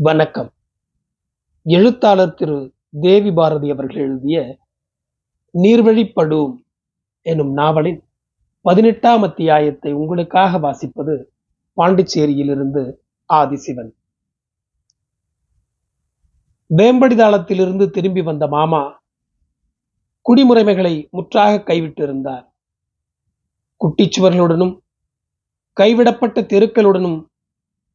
வணக்கம். எழுத்தாளர் திரு. தேவி பாரதி அவர்கள் எழுதிய நீர்வழிப்படும் எனும் நாவலின் பதினெட்டாம் அத்தியாயத்தை உங்களுக்காக வாசிப்பது பாண்டிச்சேரியிலிருந்து ஆதிசிவன். வேம்படிதாளத்திலிருந்து திரும்பி வந்த மாமா குடிமுறைமைகளை முற்றாக கைவிட்டிருந்தார். குட்டிச்சுவர்களுடனும் கைவிடப்பட்ட தெருக்களுடனும்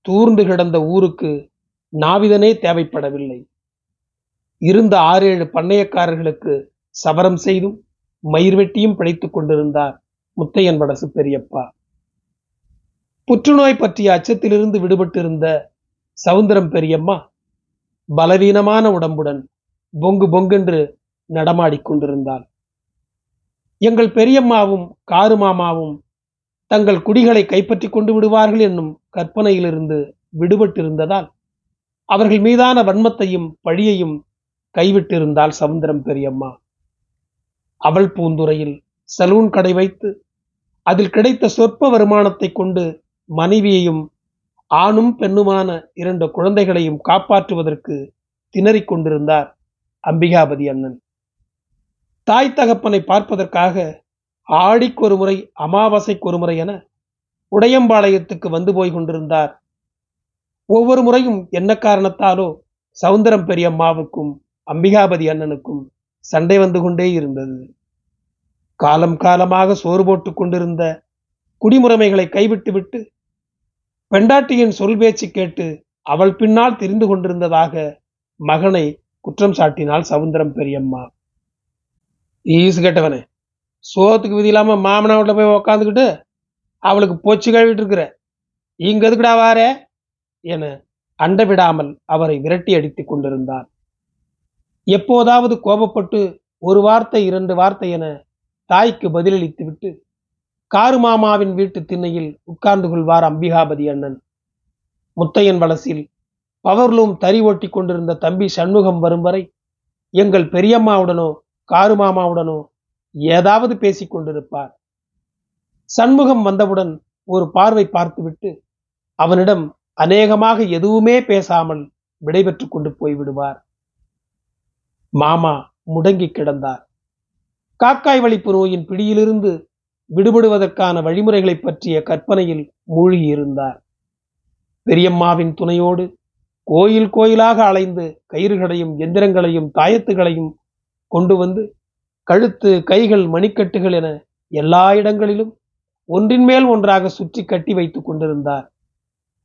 தூர்ந்து கிடந்த ஊருக்கு நாவிதனே தேவைப்படவில்லை. இருந்த ஆறேழு பண்ணையக்காரர்களுக்கு சபரம் செய்தும் மயிர் வெட்டியும் பிழைத்துக் கொண்டிருந்தார் முத்தையன் வடசு பெரியப்பா. புற்றுநோய் பற்றிய அச்சத்திலிருந்து விடுபட்டிருந்த சவுந்தரம் பெரியம்மா பலவீனமான உடம்புடன் பொங்கு பொங்கென்று நடமாடிக் கொண்டிருந்தாள். எங்கள் பெரியம்மாவும் காரு மாமாவும் தங்கள் குடிகளை கைப்பற்றி கொண்டு விடுவார்கள் என்னும் கற்பனையிலிருந்து விடுபட்டிருந்ததால் அவர்கள் மீதான வன்மத்தையும் பழியையும் கைவிட்டிருந்தாள் சவுந்தரம் பெரியம்மா. அவள் பூந்துறையில் சலூன் கடை வைத்து அதில் கிடைத்த சொற்ப வருமானத்தை கொண்டு மனைவியையும் ஆணும் பெண்ணுமான இரண்டு குழந்தைகளையும் காப்பாற்றுவதற்கு திணறிக் கொண்டிருந்தார் அம்பிகாபதி அண்ணன். தாய் தகப்பனை பார்ப்பதற்காக ஆடிக்கொரு முறை அமாவாசைக்கு முறை என உடையம்பாளையத்துக்கு வந்து போய் கொண்டிருந்தார் ஒவ்வொரு முறையும் என்ன காரணத்தாலோ சவுந்தரம் பெரியம்மாவுக்கும் அம்பிகாபதி அண்ணனுக்கும் சண்டை வந்து கொண்டே இருந்தது. காலம் காலமாக சோறு போட்டு கொண்டிருந்த குடிமுறைமைகளை கைவிட்டுவிட்டு பெண்டாட்டியின் சொல் பேச்சு கேட்டு அவள் பின்னால் தெரிந்து கொண்டிருந்ததாக மகனை குற்றம் சாட்டினாள் சவுந்தரம் பெரியம்மா. ஈசு கேட்டவனே சோத்துக்கு விதி இல்லாம மாமனா போய் உக்காந்துக்கிட்டு அவளுக்கு பொச்சு கழுவிட்டு இருக்கிற இங்க எதுக்குடா வாரே? என அண்டவிடாமல் அவரை விரட்டி அடித்துக் கொண்டிருந்தார். எப்போதாவது கோபப்பட்டு ஒரு வார்த்தை இரண்டு வார்த்தை என தாய்க்கு பதிலளித்துவிட்டு காரு மாமாவின் வீட்டு திண்ணையில் உட்கார்ந்து கொள்வார் அம்பிகாபதி அண்ணன். முத்தையன் வளசில் பவர்லூம் தறி ஓட்டி கொண்டிருந்த தம்பி சண்முகம் வரும் வரை எங்கள் பெரியம்மாவுடனோ காரு மாமாவுடனோ ஏதாவது பேசிக் கொண்டிருப்பார். சண்முகம் வந்தவுடன் ஒரு பார்வை பார்த்துவிட்டு அவனிடம் அநேகமாக எதுவுமே பேசாமல் விடைபெற்று கொண்டு போய்விடுவார். மாமா முடங்கி கிடந்தார். காக்காய் வலிப்பு நோயின் பிடியிலிருந்து விடுபடுவதற்கான வழிமுறைகளை பற்றிய கற்பனையில் மூழ்கியிருந்தார். பெரியம்மாவின் துணையோடு கோயில் கோயிலாக அலைந்து கயிறுகளையும் எந்திரங்களையும் தாயத்துகளையும் கொண்டு வந்து கழுத்து கைகள் மணிக்கட்டுகள் என எல்லா இடங்களிலும் ஒன்றின் மேல் ஒன்றாக சுற்றி கட்டி வைத்துக் கொண்டிருந்தார்.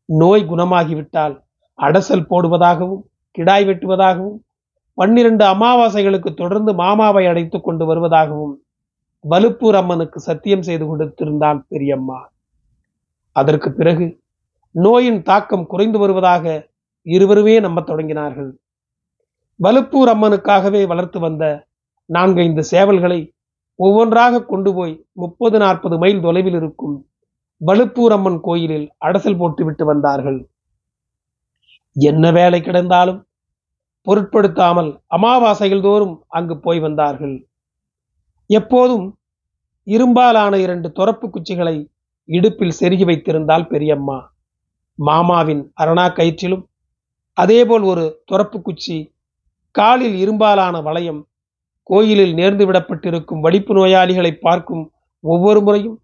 நோய் குணமாகிவிட்டால் அடசல் போடுவதாகவும் கிடாய் வெட்டுவதாகவும் பன்னிரண்டு அமாவாசைகளுக்கு தொடர்ந்து மாமாவை அடைத்துக் கொண்டு வருவதாகவும் வலுப்பூர் அம்மனுக்கு சத்தியம் செய்து கொடுத்திருந்தாள் பெரியம்மா. அதற்கு பிறகு நோயின் தாக்கம் குறைந்து வருவதாக இருவருமே நம்ப தொடங்கினார்கள். வலுப்பூர் அம்மனுக்காகவே வளர்த்து வந்த நான்கைந்து சேவல்களை ஒவ்வொன்றாக கொண்டு போய் முப்பது நாற்பது மைல் தொலைவில் இருக்கும் வலுப்பூரம்மன் கோயிலில் அடசல் போட்டுவிட்டு வந்தார்கள். என்ன வேலை கிடந்தாலும் பொருட்படுத்தாமல் அமாவாசைகள் தோறும் அங்கு போய் வந்தார்கள். எப்போதும் இரும்பாலான இரண்டு துறப்பு குச்சிகளை இடுப்பில் செருகி வைத்திருந்தால் பெரியம்மா. மாமாவின் அரணா கயிற்றிலும் அதேபோல் ஒரு துறப்பு குச்சி காலில் இரும்பாலான வளையம் கோயிலில் நேர்ந்து விடப்பட்டிருக்கும் வடிப்பு நோயாளிகளை பார்க்கும் ஒவ்வொரு முறையும்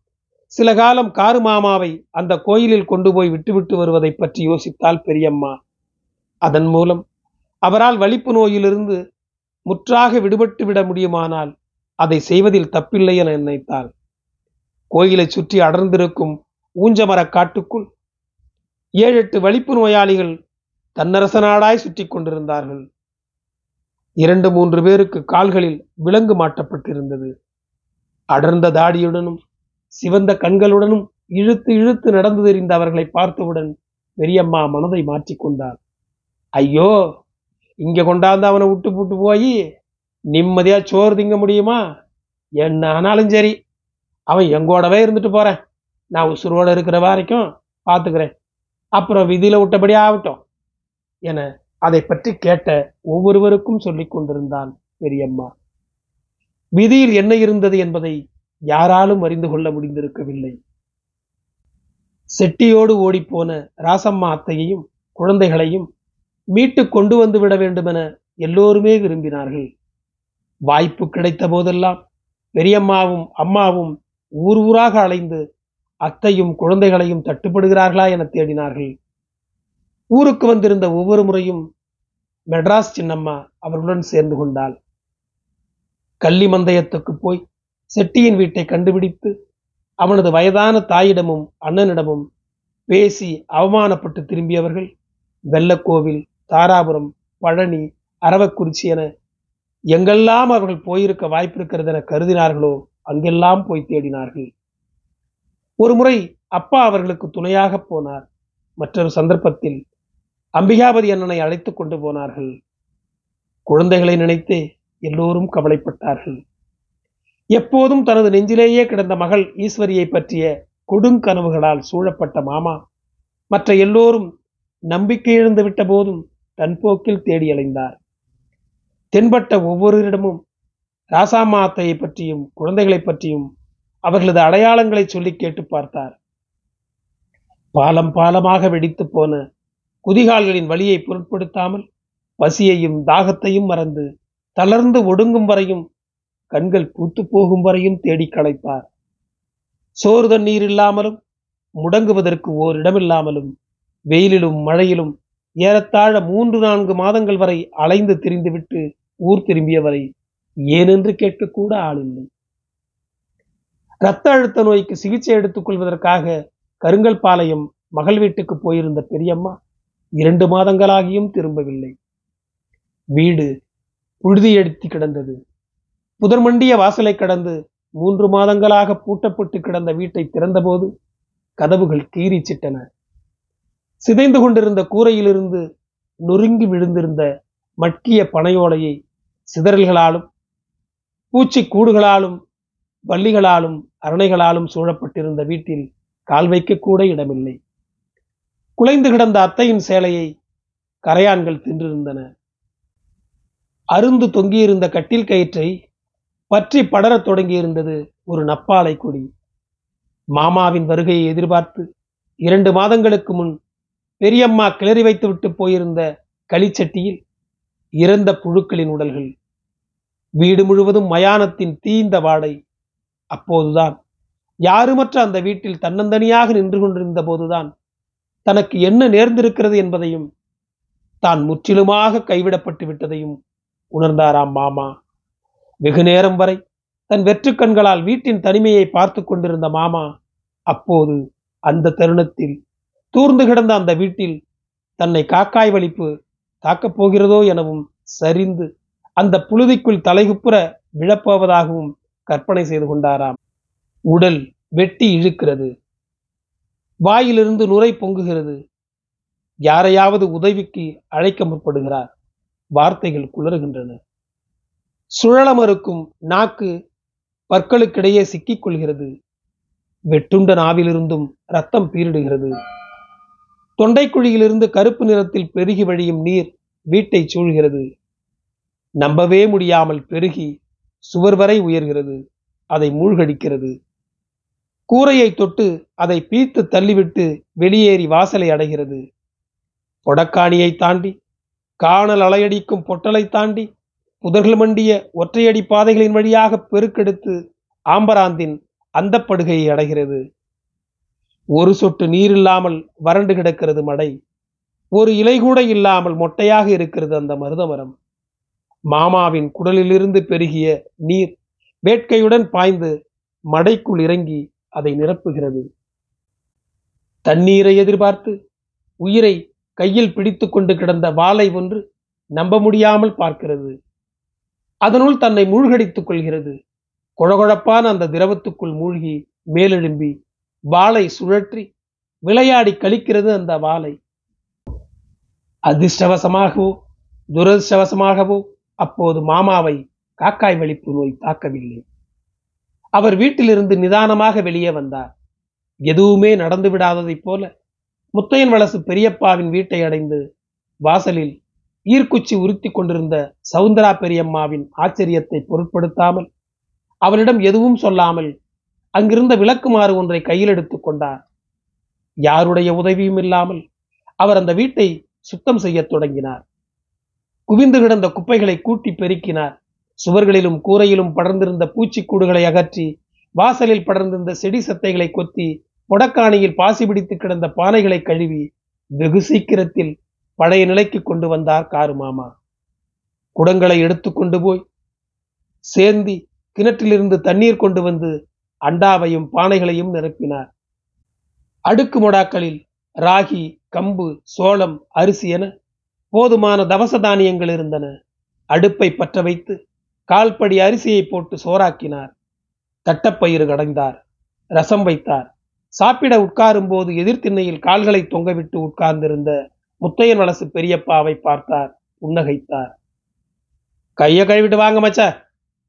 சில காலம் காரு மாமாவை அந்த கோயிலில் கொண்டு போய் விட்டுவிட்டு வருவதை பற்றி யோசித்தால் பெரியம்மா அதன் மூலம் அவரால் வலிப்பு நோயிலிருந்து முற்றாக விடுபட்டு விட முடியுமானால் அதை செய்வதில் தப்பில்லை என நினைத்தாள். கோயிலை சுற்றி அடர்ந்திருக்கும் ஊஞ்சமர காட்டுக்குள் ஏழு எட்டு வலிப்பு நோயாளிகள் தன்னரச நாடாய் சுற்றி கொண்டிருந்தார்கள். இரண்டு மூன்று பேருக்கு கால்களில் விலங்கு மாட்டப்பட்டிருந்தது. அடர்ந்த தாடியுடனும் சிவந்த கண்களுடனும் இழுத்து இழுத்து நடந்து தெரிந்த அவர்களை பார்த்தவுடன் பெரியம்மா மனதை மாற்றிக்கொண்டார் ஐயோ இங்க கொண்டாந்து அவனை விட்டு போட்டு போய் நிம்மதியா சோறு திங்க முடியுமா? என்ன ஆனாலும் சரி. அவன் எங்கூடவே இருந்துட்டு போறேன். நான் உசுரோட இருக்கிற வரைக்கும் பார்த்துக்கிறேன் அப்புறம் விதியில விட்டபடி ஆகட்டும் என அதை பற்றி கேட்ட ஒவ்வொருவருக்கும் சொல்லிக் கொண்டிருந்தான் பெரியம்மா. விதியில் என்ன இருந்தது என்பதை யாராலும் அறிந்து கொள்ள முடிந்திருக்கவில்லை. செட்டியோடு ஓடிப்போன ராசம்மா அத்தையையும் குழந்தைகளையும் மீட்டு கொண்டு வந்து விட வேண்டுமென எல்லோருமே விரும்பினார்கள். வாய்ப்பு கிடைத்த போதெல்லாம் பெரியம்மாவும் அம்மாவும் ஊர் ஊராக அலைந்து அத்தையும் குழந்தைகளையும் தட்டுப்படுகிறார்களா என தேடினார்கள். ஊருக்கு வந்திருந்த ஒவ்வொரு முறையும் மெட்ராஸ் சின்னம்மா அவர்களுடன் சேர்ந்து கொண்டாள். கள்ளி மந்தயத்துக்கு போய் செட்டியின் வீட்டை கண்டுபிடித்து அவனது வயதான தாயிடமும் அண்ணனிடமும் பேசி அவமானப்பட்டு திரும்பியவர்கள் வெள்ளக்கோவில் தாராபுரம் பழனி அரவக்குறிச்சி என எங்கெல்லாம் அவர்கள் போயிருக்க வாய்ப்பிருக்கிறது என கருதினார்களோ அங்கெல்லாம் போய் தேடினார்கள். ஒரு முறை அப்பா அவர்களுக்கு துணையாக போனார். மற்றொரு சந்தர்ப்பத்தில் அம்பிகாபதி அண்ணனை அழைத்து கொண்டு போனார்கள். குழந்தைகளை நினைத்தே எல்லோரும் கவலைப்பட்டார்கள். எப்போதும் தனது நெஞ்சிலேயே கிடந்த மகள் ஈஸ்வரியை பற்றிய கொடுங்கனவுகளால் சூழப்பட்ட மாமா மற்ற எல்லோரும் நம்பிக்கை இழந்து விட்ட போதும் தன் போக்கில் தேடி அலைந்தார். தென்பட்ட ஒவ்வொருவரிடமும் ராசாமாத்தையை பற்றியும் குழந்தைகளை பற்றியும் அவர்களது அடையாளங்களை சொல்லி கேட்டு பார்த்தார். பாலம் பாலமாக வெடித்து போன குதிகால்களின் வழியை பொருட்படுத்தாமல் பசியையும் தாகத்தையும் மறந்து தளர்ந்து ஒடுங்கும் வரையும் கண்கள் பூத்து போகும் வரையும் தேடி களைப்பார். சோறு தண்ணீர் இல்லாமலும் முடங்குவதற்கு ஓர் இடமில்லாமலும் வெயிலிலும் மழையிலும் ஏறத்தாழ மூன்று நான்கு மாதங்கள் வரை அலைந்து திரிந்துவிட்டு ஊர் திரும்பியவரை ஏனென்று கேட்கக்கூட ஆளில்லை. இரத்த அழுத்த நோய்க்கு சிகிச்சை எடுத்துக் கொள்வதற்காக கருங்கல்பாளையம் மகள் வீட்டுக்கு போயிருந்த பெரியம்மா இரண்டு மாதங்களாகியும் திரும்பவில்லை. வீடு புழுதியடித்து கிடந்தது. புதர்மண்டிய வாசலை கடந்து மூன்று மாதங்களாக பூட்டப்பட்டு கிடந்த வீட்டை திறந்தபோது கதவுகள் கீறிச்சிட்டன. சிதைந்து கொண்டிருந்த கூரையிலிருந்து நொறுங்கி விழுந்திருந்த மட்கிய பனையோலையை சிதறல்களாலும் பூச்சி கூடுகளாலும் வள்ளிகளாலும் அரணைகளாலும் சூழப்பட்டிருந்த வீட்டில் கால் வைக்க கூட இடமில்லை. குலைந்து கிடந்த அத்தையின் சேலையை கரையான்கள் தின்றிருந்தன. அருந்து தொங்கியிருந்த கட்டில் கயிற்றை பற்றி படரத் தொடங்கியிருந்தது ஒரு நப்பாலை கொடி. மாமாவின் வருகையை எதிர்பார்த்து இரண்டு மாதங்களுக்கு முன் பெரியம்மா கிளறி வைத்துவிட்டு போயிருந்த களிச்சட்டியில் இறந்த புழுக்களின் உடல்கள். வீடு முழுவதும் மயானத்தின் தீந்த வாடை. அப்போதுதான் யாருமற்ற அந்த வீட்டில் தன்னந்தனியாக நின்று கொண்டிருந்த போதுதான் தனக்கு என்ன நேர்ந்திருக்கிறது என்பதையும் தான் முற்றிலுமாக கைவிடப்பட்டு விட்டதையும் உணர்ந்தாராம் மாமா. வெகு நேரம் வரை தன் வெற்றுக்கண்களால் வீட்டின் தனிமையை பார்த்து கொண்டிருந்த மாமா அப்போது அந்த தருணத்தில் தூர்ந்து கிடந்த அந்த வீட்டில் தன்னை காக்காய் வலிப்பு தாக்கப் போகிறதோ எனவும் சரிந்து அந்த புழுதிக்குள் தலைகுப்புற விழப்போவதாகவும் கற்பனை செய்து கொண்டாராம். உடல் வெட்டி இழுக்கிறது. வாயிலிருந்து நுரை பொங்குகிறது. யாரையாவது உதவிக்கு அழைக்க முற்படுகிறார். வார்த்தைகள் குளறுகின்றன. சுழல மறுக்கும் நாக்கு பற்களுக்கிடையே சிக்கிக் கொள்கிறது வெட்டுண்ட நாவிலிருந்தும் ரத்தம் பீரிடுகிறது. தொண்டைக்குழியிலிருந்து கருப்பு நிறத்தில் பெருகி வழியும் நீர் வீட்டை சூழ்கிறது. நம்பவே முடியாமல் பெருகி சுவர் வரை உயர்கிறது. அதை மூழ்கடிக்கிறது. கூரையை தொட்டு அதை பீத்து தள்ளிவிட்டு வெளியேறி வாசலை அடைகிறது. கொடக்காணியை தாண்டி காணல் அலையடிக்கும் பொட்டலை தாண்டி புதர்கள் மண்டிய ஒற்றையடி பாதைகளின் வழியாக பெருக்கெடுத்து ஆம்பராந்தின் அந்த படுகையை அடைகிறது. ஒரு சொட்டு நீர் இல்லாமல் வறண்டு கிடக்கிறது மடை. ஒரு இலை கூட இல்லாமல் மொட்டையாக இருக்கிறது அந்த மருதமரம். மாமாவின் குடலிலிருந்து பெருகிய நீர் வேட்கையுடன் பாய்ந்து மடைக்குள் இறங்கி அதை நிரப்புகிறது. தண்ணீரை எதிர்பார்த்து உயிரை கையில் பிடித்து கொண்டு கிடந்த வாளை ஒன்று நம்ப முடியாமல் பார்க்கிறது. அதனுள் தன்னை மூழ்கடித்துக் கொள்கிறது. கொழகொழப்பான அந்த திரவத்துக்குள் மூழ்கி மேலெழும்பி வாளை சுழற்றி விளையாடி கழிக்கிறது அந்த வாளை. அதிர்ஷ்டவசமாகவோ துரதிர்ஷ்டவசமாகவோ அப்போது மாமாவை காக்காய் வலிப்பு நோய் தாக்கவில்லை. அவர் வீட்டிலிருந்து நிதானமாக வெளியே வந்தார். எதுவுமே நடந்து விடாததைப் போல முத்தையன் வளசு பெரியப்பாவின் வீட்டை அடைந்து வாசலில் ஈர்க்குச்சி உறுத்தி கொண்டிருந்த சவுந்தரா பெரியம்மாவின் ஆச்சரியத்தை பொருட்படுத்தாமல் அவளிடம் எதுவும் சொல்லாமல் அங்கிருந்த விளக்குமாறு ஒன்றை கையில் எடுத்துக் கொண்டார். யாருடைய உதவியும் இல்லாமல் அவர் அந்த வீட்டை சுத்தம் செய்யத் தொடங்கினார். குவிந்து கிடந்த குப்பைகளை கூட்டி பெருக்கினார். சுவர்களிலும் கூரையிலும் படர்ந்திருந்த பூச்சிக்கூடுகளை அகற்றி வாசலில் படர்ந்திருந்த செடி சத்தைகளை கொத்தி பொடக்காணியில் பாசி பிடித்து கிடந்த பானைகளை கழுவி வெகு சீக்கிரத்தில் பழைய நிலைக்கு கொண்டு வந்தார் காரு மாமா. குடங்களை எடுத்து கொண்டு போய் சேர்ந்தி கிணற்றிலிருந்து தண்ணீர் கொண்டு வந்து அண்டாவையும் பானைகளையும் நிரப்பினார். அடுக்கு மொடாக்களில் ராகி கம்பு சோளம் அரிசி என போதுமான தவச தானியங்கள் இருந்தன. அடுப்பை பற்ற வைத்து கால்படி அரிசியை போட்டு சோறாக்கினார். தட்டப்பயிறு கடைந்தார். ரசம் வைத்தார். சாப்பிட உட்காரும் போது எதிர்த்திண்ணையில் கால்களை தொங்கவிட்டு உட்கார்ந்திருந்த முத்தையன் வலசு பெரியப்பாவை பார்த்தார் புன்னகைத்தார். கையை கழுவிட்டு வாங்க மச்ச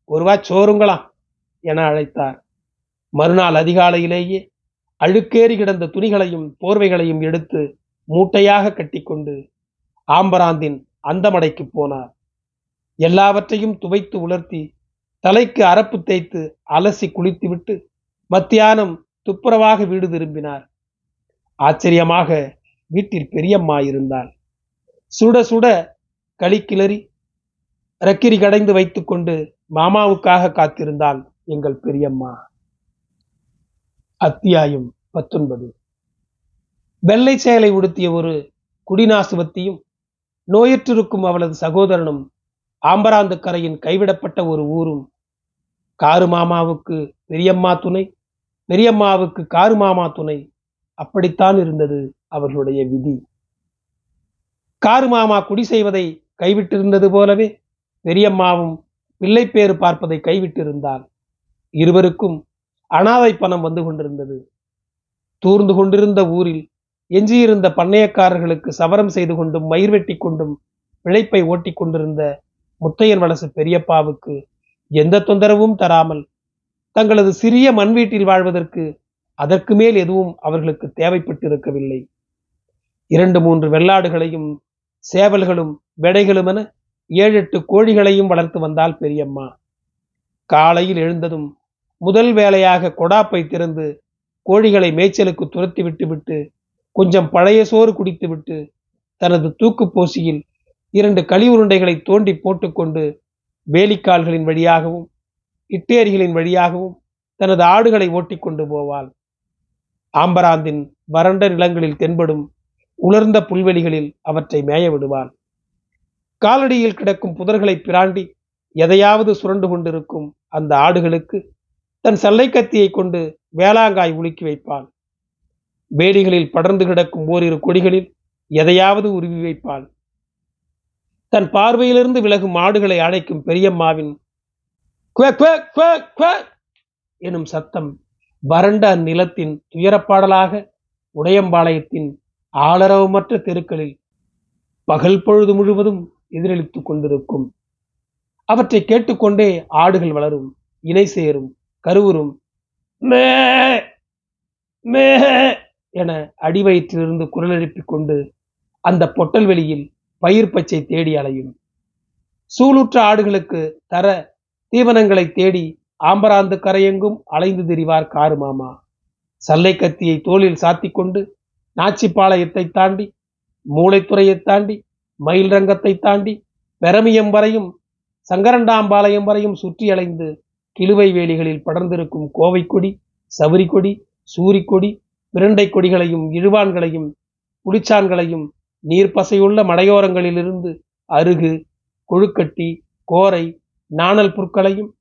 ஒருவா சோறுங்களாம் என அழைத்தார். மறுநாள் அதிகாலையிலேயே அழுக்கேறி கிடந்த துணிகளையும் போர்வைகளையும் எடுத்து மூட்டையாக கட்டிக்கொண்டு ஆம்பராந்தின் அந்தமடைக்கு போனார். எல்லாவற்றையும் துவைத்து உலர்த்தி தலைக்கு அரப்பு தேய்த்து அலசி குளித்துவிட்டு மத்தியானம் துப்புரவாக வீடு திரும்பினார். ஆச்சரியமாக வீட்டில் பெரியம்மா இருந்தாள். சுட சுட களி கிளறி ரக்கிரி கடைந்து வைத்துக்கொண்டு மாமாவுக்காக காத்திருந்தாள் எங்கள் பெரியம்மா. அத்தியாயம் பத்தொன்பது. வெள்ளை சேலை உடுத்திய ஒரு குடிநாசுவத்தியும் நோயற்றிருக்கும் அவளது சகோதரனும் ஆம்பராந்து கரையின் கைவிடப்பட்ட ஒரு ஊரும் காரு மாமாவுக்கு பெரியம்மா துணை பெரியம்மாவுக்கு காரு மாமா துணை அப்படித்தான் இருந்தது. அவர்களுடைய விதி. காரு மாமா குடி செய்வதை கைவிட்டிருந்தது போலவே பெரியம்மாவும் பிள்ளைப்பேறு பார்ப்பதை கைவிட்டிருந்தார் இருவருக்கும் அனாதை பணம் வந்து கொண்டிருந்தது. தூர்ந்து கொண்டிருந்த ஊரில் எஞ்சியிருந்த பண்ணையக்காரர்களுக்கு சவரம் செய்து கொண்டும் மயிர் வெட்டி கொண்டும் பிழைப்பை ஓட்டிக் கொண்டிருந்த முத்தையன் வலசு பெரியப்பாவுக்கு எந்த தொந்தரவும் தராமல் தங்களது சிறிய மண் வீட்டில் வாழ்வதற்கு அதற்கு மேல் எதுவும் அவர்களுக்கு தேவைப்பட்டிருக்கவில்லை. இரண்டு மூன்று வெள்ளாடுகளையும் சேவல்களும் வெடைகளும் என ஏழு எட்டு கோழிகளையும் வளர்த்து வந்தால் பெரியம்மா. காலையில் எழுந்ததும் முதல் வேலையாக கொடாப்பை திறந்து கோழிகளை மேய்ச்சலுக்கு துரத்தி விட்டுவிட்டு கொஞ்சம் பழைய சோறு குடித்துவிட்டு தனது தூக்கு போசியில் இரண்டு களி உருண்டைகளை தோண்டி போட்டுக்கொண்டு வேலிக்கால்களின் வழியாகவும் இட்டேரிகளின் வழியாகவும் தனது ஆடுகளை ஓட்டிக்கொண்டு போவாள். ஆம்பராந்தின் வறண்ட நிலங்களில் தென்படும் உலர்ந்த புல்வெளிகளில் அவற்றை மேய விடுவான். காலடியில் கிடக்கும் புதர்களை பிராண்டி எதையாவது சுரண்டு கொண்டிருக்கும் அந்த ஆடுகளுக்கு தன் சல்லை கத்தியை கொண்டு வேளாங்காய் உலுக்கி வைப்பான். வேலிகளில் படர்ந்து கிடக்கும் ஓரிரு கொடிகளில் எதையாவது உருவி வைப்பான். தன் பார்வையிலிருந்து விலகும் ஆடுகளை அழைக்கும் பெரியம்மாவின் எனும் சத்தம் வறண்ட அந்நிலத்தின் துயரப்பாடலாக உடையம்பாளையத்தின் ஆளரவமற்ற தெருக்களில் பகல் பொழுது முழுவதும் எதிரொலித்துக் கொண்டிருக்கும். அவற்றை கேட்டுக்கொண்டே ஆடுகள் வளரும் இணை சேரும் கருவுறும். மே மே என அடிவயிற்றிலிருந்து குரல் எழுப்பிக் கொண்டு அந்த பொட்டல் வெளியில் பயிர் பச்சை தேடி அலையும். சூளுற்ற ஆடுகளுக்கு தர தீவனங்களை தேடி ஆம்பராந்து கரையெங்கும் அலைந்து திரிவார் காரு மாமா சல்லை கத்தியை தோளில் சாத்தி கொண்டு நாச்சிப்பாளையத்தை தாண்டி மூளைத்துறையை தாண்டி மயில் ரங்கத்தை தாண்டி பெரமியம் வரையும் சங்கரண்டாம்பாளையம் வரையும் சுற்றி அலைந்து கிழுவை வேலிகளில் படர்ந்திருக்கும் கோவை கொடி சவுரி கொடி சூரிக்கொடி பிரண்டை கொடிகளையும் இழுவான்களையும் புளிச்சான்களையும் நீர்ப்பசையுள்ள மடையோரங்களிலிருந்து அருகு கொழுக்கட்டி கோரை நாணல் புற்களையும்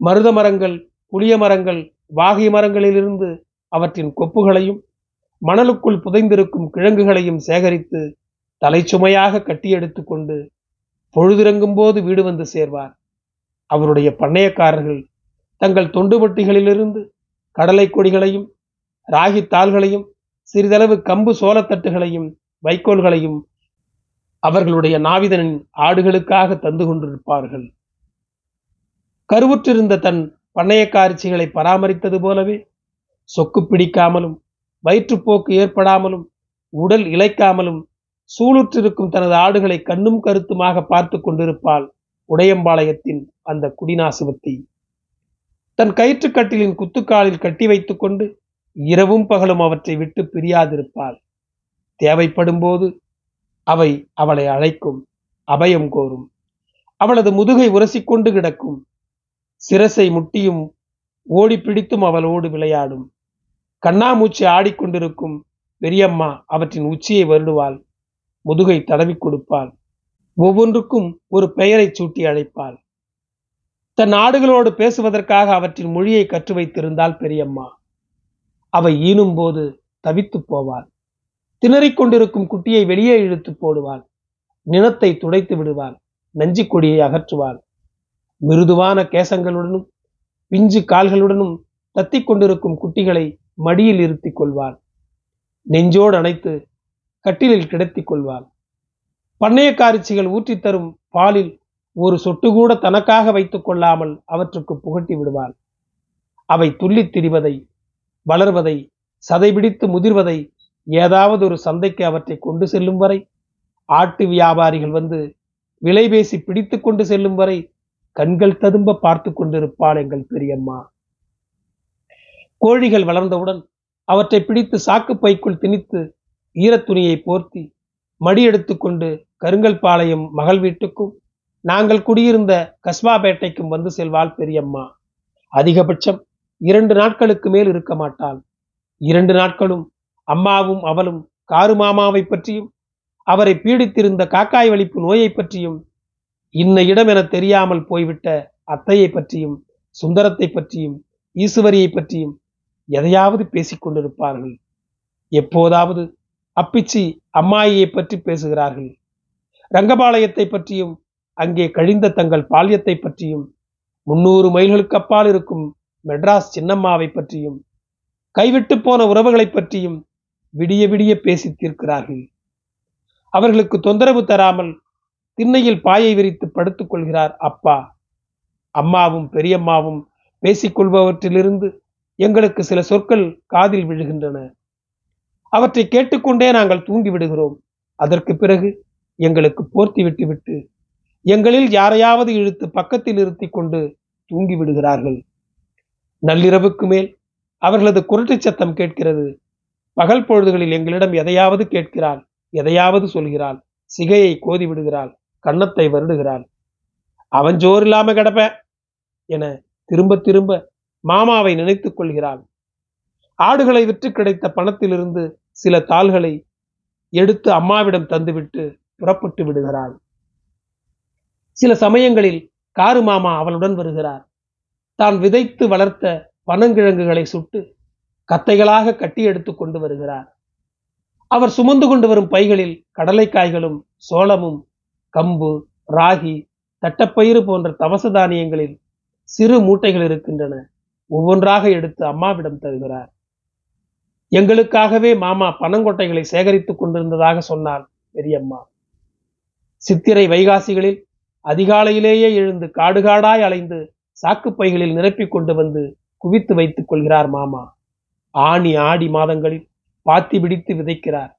மருத மரங்கள் புளிய மரங்கள் வாகை மரங்களிலிருந்து அவற்றின் கொப்புகளையும் மணலுக்குள் புதைந்திருக்கும் கிழங்குகளையும் சேகரித்து தலைச்சுமையாக கட்டி கொண்டு பொழுதிறங்கும் போது வீடு வந்து சேர்வார். அவருடைய பண்ணையக்காரர்கள் தங்கள் தொண்டுபட்டிகளிலிருந்து கடலை கொடிகளையும் ராகி தாள்களையும் சிறிதளவு கம்பு சோளத்தட்டுகளையும் வைக்கோல்களையும் அவர்களுடைய நாவிதனின் ஆடுகளுக்காக தந்து கொண்டிருப்பார்கள். கருவுற்றிருந்த தன் பண்ணையக்காரிச்சிகளை பராமரித்தது போலவே சொக்கு பிடிக்காமலும் வயிற்றுப்போக்கு ஏற்படாமலும் உடல் இழைக்காமலும் சூளுற்றிருக்கும் தனது ஆடுகளை கண்ணும் கருத்துமாக பார்த்து கொண்டிருப்பாள் உடையம்பாளையத்தின் அந்த குடிநாசுவத்தி. தன் கயிற்றுக்கட்டிலின் குத்துக்காலில் கட்டி வைத்துக் கொண்டு இரவும் பகலும் அவற்றை விட்டு பிரியாதிருப்பாள். தேவைப்படும் போது அவை அவளை அழைக்கும் அபயம் கோரும். அவளது முதுகை உரசிக்கொண்டு கிடக்கும். சிரசை முட்டியும் ஓடி பிடித்தும் அவளோடு விளையாடும். கண்ணாமூச்சி ஆடிக்கொண்டிருக்கும் பெரியம்மா அவற்றின் உச்சியை வருடுவாள். முதுகை தடவி கொடுப்பாள். ஒவ்வொன்றுக்கும் ஒரு பெயரை சூட்டி அழைப்பாள். தன் ஆடுகளோடு பேசுவதற்காக அவற்றின் மொழியை கற்று வைத்திருந்தாள் பெரியம்மா. அவை ஈனும் போது தவித்து போவாள். திணறிக் கொண்டிருக்கும் குட்டியை வெளியே இழுத்து போடுவாள். நிலத்தை துடைத்து விடுவாள். நஞ்சி கொடியை அகற்றுவாள். மிருதுவான கேசங்களுடனும் பிஞ்சு கால்களுடனும் தத்திக் கொண்டிருக்கும் குட்டிகளை மடியில் இருத்திக் கொள்வாள் நெஞ்சோடு அணைத்து கட்டிலில் கிடத்திக் கொள்வாள் பண்ணையக்காரிச்சிகள் ஊற்றித் தரும் பாலில் ஒரு சொட்டு கூட தனக்காக வைத்துக் கொள்ளாமல் அவற்றுக்கு புகட்டி விடுவாள் அவை துள்ளித் திரிவதை வளர்வதை சதைபிடித்து முதிர்வதை ஏதாவது ஒரு சந்தைக்கு அவற்றை கொண்டு செல்லும் வரை ஆட்டு வியாபாரிகள் வந்து விலை பேசி பிடித்து கொண்டு செல்லும் வரை கண்கள் ததும்ப பார்த்து கொண்டிருப்பாள் எங்கள் பெரியம்மா. கோழிகள் வளர்ந்தவுடன் அவற்றை பிடித்து சாக்கு பைக்குள் திணித்து ஈரத்துணியை போர்த்தி மடி எடுத்துக்கொண்டு கருங்கல் பாளையம் மகள் வீட்டுக்கும் நாங்கள் குடியிருந்த கஸ்பாபேட்டைக்கும் வந்து செல்வாள் பெரியம்மா. அதிகபட்சம் இரண்டு நாட்களுக்கு மேல் இருக்க மாட்டாள். இரண்டு நாட்களும் அம்மாவும் அவளும் காரு மாமாவை பற்றியும் அவரை பீடித்திருந்த காக்காய் வலிப்பு நோயை பற்றியும் இன்ன இடம் என தெரியாமல் போய்விட்ட அத்தையை பற்றியும் சுந்தரத்தை பற்றியும் ஈசுவரியை பற்றியும் எதையாவது பேசிக் கொண்டிருப்பார்கள் எப்போதாவது அப்பிச்சி அம்மாயியை பற்றி பேசுகிறார்கள். ரங்கபாளையத்தை பற்றியும் அங்கே கழிந்த தங்கள் பால்யத்தை பற்றியும் முன்னூறு மைல்களுக்கு அப்பால் இருக்கும் மெட்ராஸ் சின்னம்மாவை பற்றியும் கைவிட்டு போன உறவுகளை பற்றியும் விடிய விடிய பேசி தீர்க்கிறார்கள். அவர்களுக்கு தொந்தரவு தராமல் திண்ணையில் பாயை விரித்து படுத்துக் கொள்கிறார் அப்பா. அம்மாவும் பெரியம்மாவும் பேசிக்கொள்பவற்றிலிருந்து எங்களுக்கு சில சொற்கள் காதில் விழுகின்றன. அவற்றை கேட்டுக்கொண்டே நாங்கள் தூங்கி விடுகிறோம் அதற்கு பிறகு எங்களுக்கு போர்த்தி விட்டுவிட்டு எங்களில் யாரையாவது இழுத்து பக்கத்தில் நிறுத்தி கொண்டு தூங்கி விடுகிறார்கள் நள்ளிரவுக்கு மேல் அவர்களது குரட்டு சத்தம் கேட்கிறது. பகல் பொழுதுகளில் எங்களிடம் எதையாவது கேட்கிறாள் எதையாவது சொல்கிறாள் சிகையை கோதி விடுகிறாள் கன்னத்தை வருடுகிறாள். அவன் ஜோர் இல்லாம கிடப்ப என திரும்ப திரும்ப மாமாவை நினைத்துக் கொள்கிறாள். ஆடுகளை விற்று கிடைத்த பணத்திலிருந்து சில தாள்களை எடுத்து அம்மாவிடம் தந்துவிட்டு புறப்பட்டு விடுகிறாள். சில சமயங்களில் காரு மாமா அவளுடன் வருகிறார். தான் விதைத்து வளர்த்த பனங்கிழங்குகளை சுட்டு கத்தைகளாக கட்டி எடுத்து கொண்டு வருகிறார். அவர் சுமந்து கொண்டு வரும் பைகளில் கடலைக்காய்களும் சோளமும் கம்பு ராகி தட்டப்பயிறு போன்ற தவச தானியங்களில் சிறு மூட்டைகள் இருக்கின்றன. ஒவ்வொன்றாக எடுத்து அம்மாவிடம் தருகிறார். எங்களுக்காகவே மாமா பனங்கொட்டைகளை சேகரித்துக் கொண்டிருந்ததாக சொன்னார் பெரியம்மா. சித்திரை வைகாசிகளில் அதிகாலையிலேயே எழுந்து காடுகாடாய் அலைந்து சாக்குப்பைகளில் நிரப்பிக் கொண்டு வந்து குவித்து வைத்துக் கொள்கிறார் மாமா. ஆணி ஆடி மாதங்களில் பாத்தி பிடித்து விதைக்கிறார்.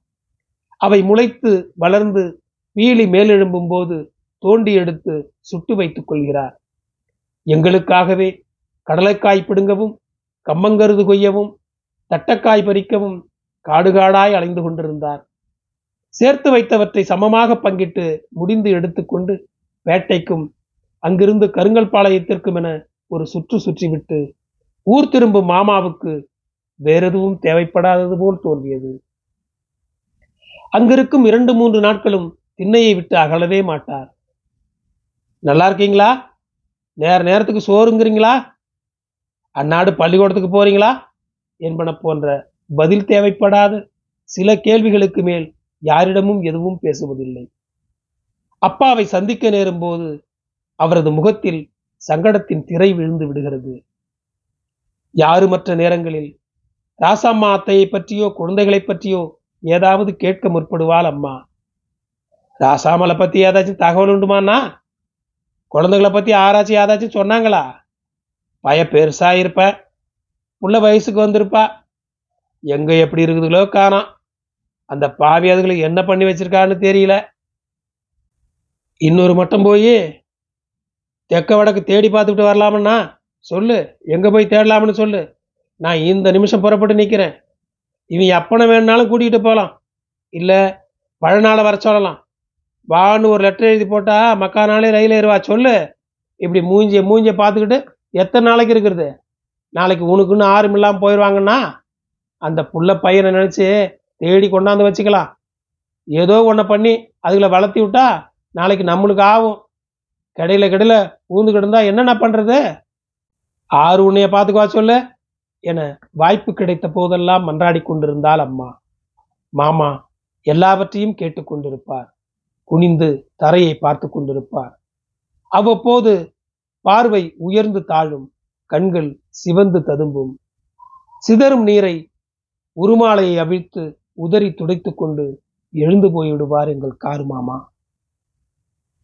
அவை முளைத்து வளர்ந்து வீழி மேலெழும்பும் போது தோண்டி எடுத்து சுட்டு வைத்துக் கொள்கிறார். எங்களுக்காகவே கடலைக்காய் பிடுங்கவும் கம்மங்கருது கொய்யவும் தட்டக்காய் பறிக்கவும் காடுகாடாய் அலைந்து கொண்டிருந்தார். சேர்த்து வைத்தவற்றை சமமாக பங்கிட்டு முடிந்து எடுத்துக்கொண்டு வேட்டைக்கும் அங்கிருந்து கருங்கல் பாளையத்திற்கும் என ஒரு சுற்று சுற்றிவிட்டு ஊர் திரும்பும் மாமாவுக்கு வேறெதுவும் தேவைப்படாதது போல் தோன்றியது. அங்கிருக்கும் இரண்டு மூன்று நாட்களும் திண்ணையை விட்டு அகலவே மாட்டார். நல்லா இருக்கீங்களா? நேர நேரத்துக்கு சோறுங்கிறீங்களா? அந்நாடு பள்ளிக்கூடத்துக்கு போறீங்களா? என்பன போன்ற பதில் தேவைப்படாத. சில கேள்விகளுக்கு மேல் யாரிடமும் எதுவும் பேசுவதில்லை. அப்பாவை சந்திக்க நேரும் போது அவரது முகத்தில் சங்கடத்தின் திரை விழுந்து விடுகிறது. யாருமற்ற நேரங்களில் ராசம்மா அத்தையை பற்றியோ குழந்தைகளை பற்றியோ ஏதாவது கேட்க முற்படுவாள் அம்மா? ராசாமலை பத்தி ஏதாச்சும் தகவல் உண்டுமாண்ணா? குழந்தைகளை பத்தி ஆராய்ச்சி ஏதாச்சும் சொன்னாங்களா? பய பெருசா இருப்ப உள்ள வயசுக்கு வந்திருப்பா. எங்க எப்படி இருக்குதுங்களோ காணாம். அந்த பாவி அதுகளுக்கு என்ன பண்ணி வச்சிருக்கான்னு தெரியல. இன்னொரு மட்டம் போய் தெக்க வடக்கு தேடி பார்த்துக்கிட்டு வரலாமண்ணா. சொல்லு எங்க போய் தேடலாம்னு சொல்லு. நான் இந்த நிமிஷம் புறப்பட்டு நிற்கிறேன் இவன் எப்பனை வேணுனாலும் கூட்டிகிட்டு போகலாம். இல்லை பழநாளை வர சொல்லலாம். வான்னு ஒரு லெட்டர் எழுதி போட்டா மக்கா நாளே ரயில் ஏறுவா. சொல்லு. இப்படி மூஞ்சிய மூஞ்சிய பார்த்துக்கிட்டு எத்தனை நாளைக்கு இருக்கிறது நாளைக்கு உனக்குன்னு ஆறும் இல்லாமல் போயிடுவாங்கன்னா அந்த புள்ள பையனை நினச்சி தேடி கொண்டாந்து வச்சுக்கலாம். ஏதோ ஒன்றை பண்ணி அதுகளை வளர்த்தி விட்டா நாளைக்கு நம்மளுக்கு ஆகும். கடையில் கடையில் ஊந்து கிடந்தா என்னென்ன பண்ணுறது ஆறு உன்னைய பார்த்துக்குவா சொல்லு என வாய்ப்பு கிடைத்த போதெல்லாம் மன்றாடி கொண்டிருந்தால் அம்மா. மாமா எல்லாவற்றையும் கேட்டுக்கொண்டிருப்பார் குனிந்து தரையை பார்த்து கொண்டிருப்பார். அவ்வப்போது பார்வை உயர்ந்து தாழும் கண்கள் சிவந்து ததும்பும். சிதறும் நீரை உருமாலையை அவிழ்த்து உதறி துடைத்துக் கொண்டு எழுந்து போய்விடுவார் எங்கள் கார் மாமா.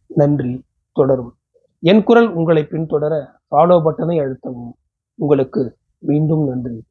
நன்றி தொடரும். என் குரல் உங்களை பின்தொடர ஃபாலோ பட்டனை அழுத்தவும். உங்களுக்கு மீண்டும் நன்றி.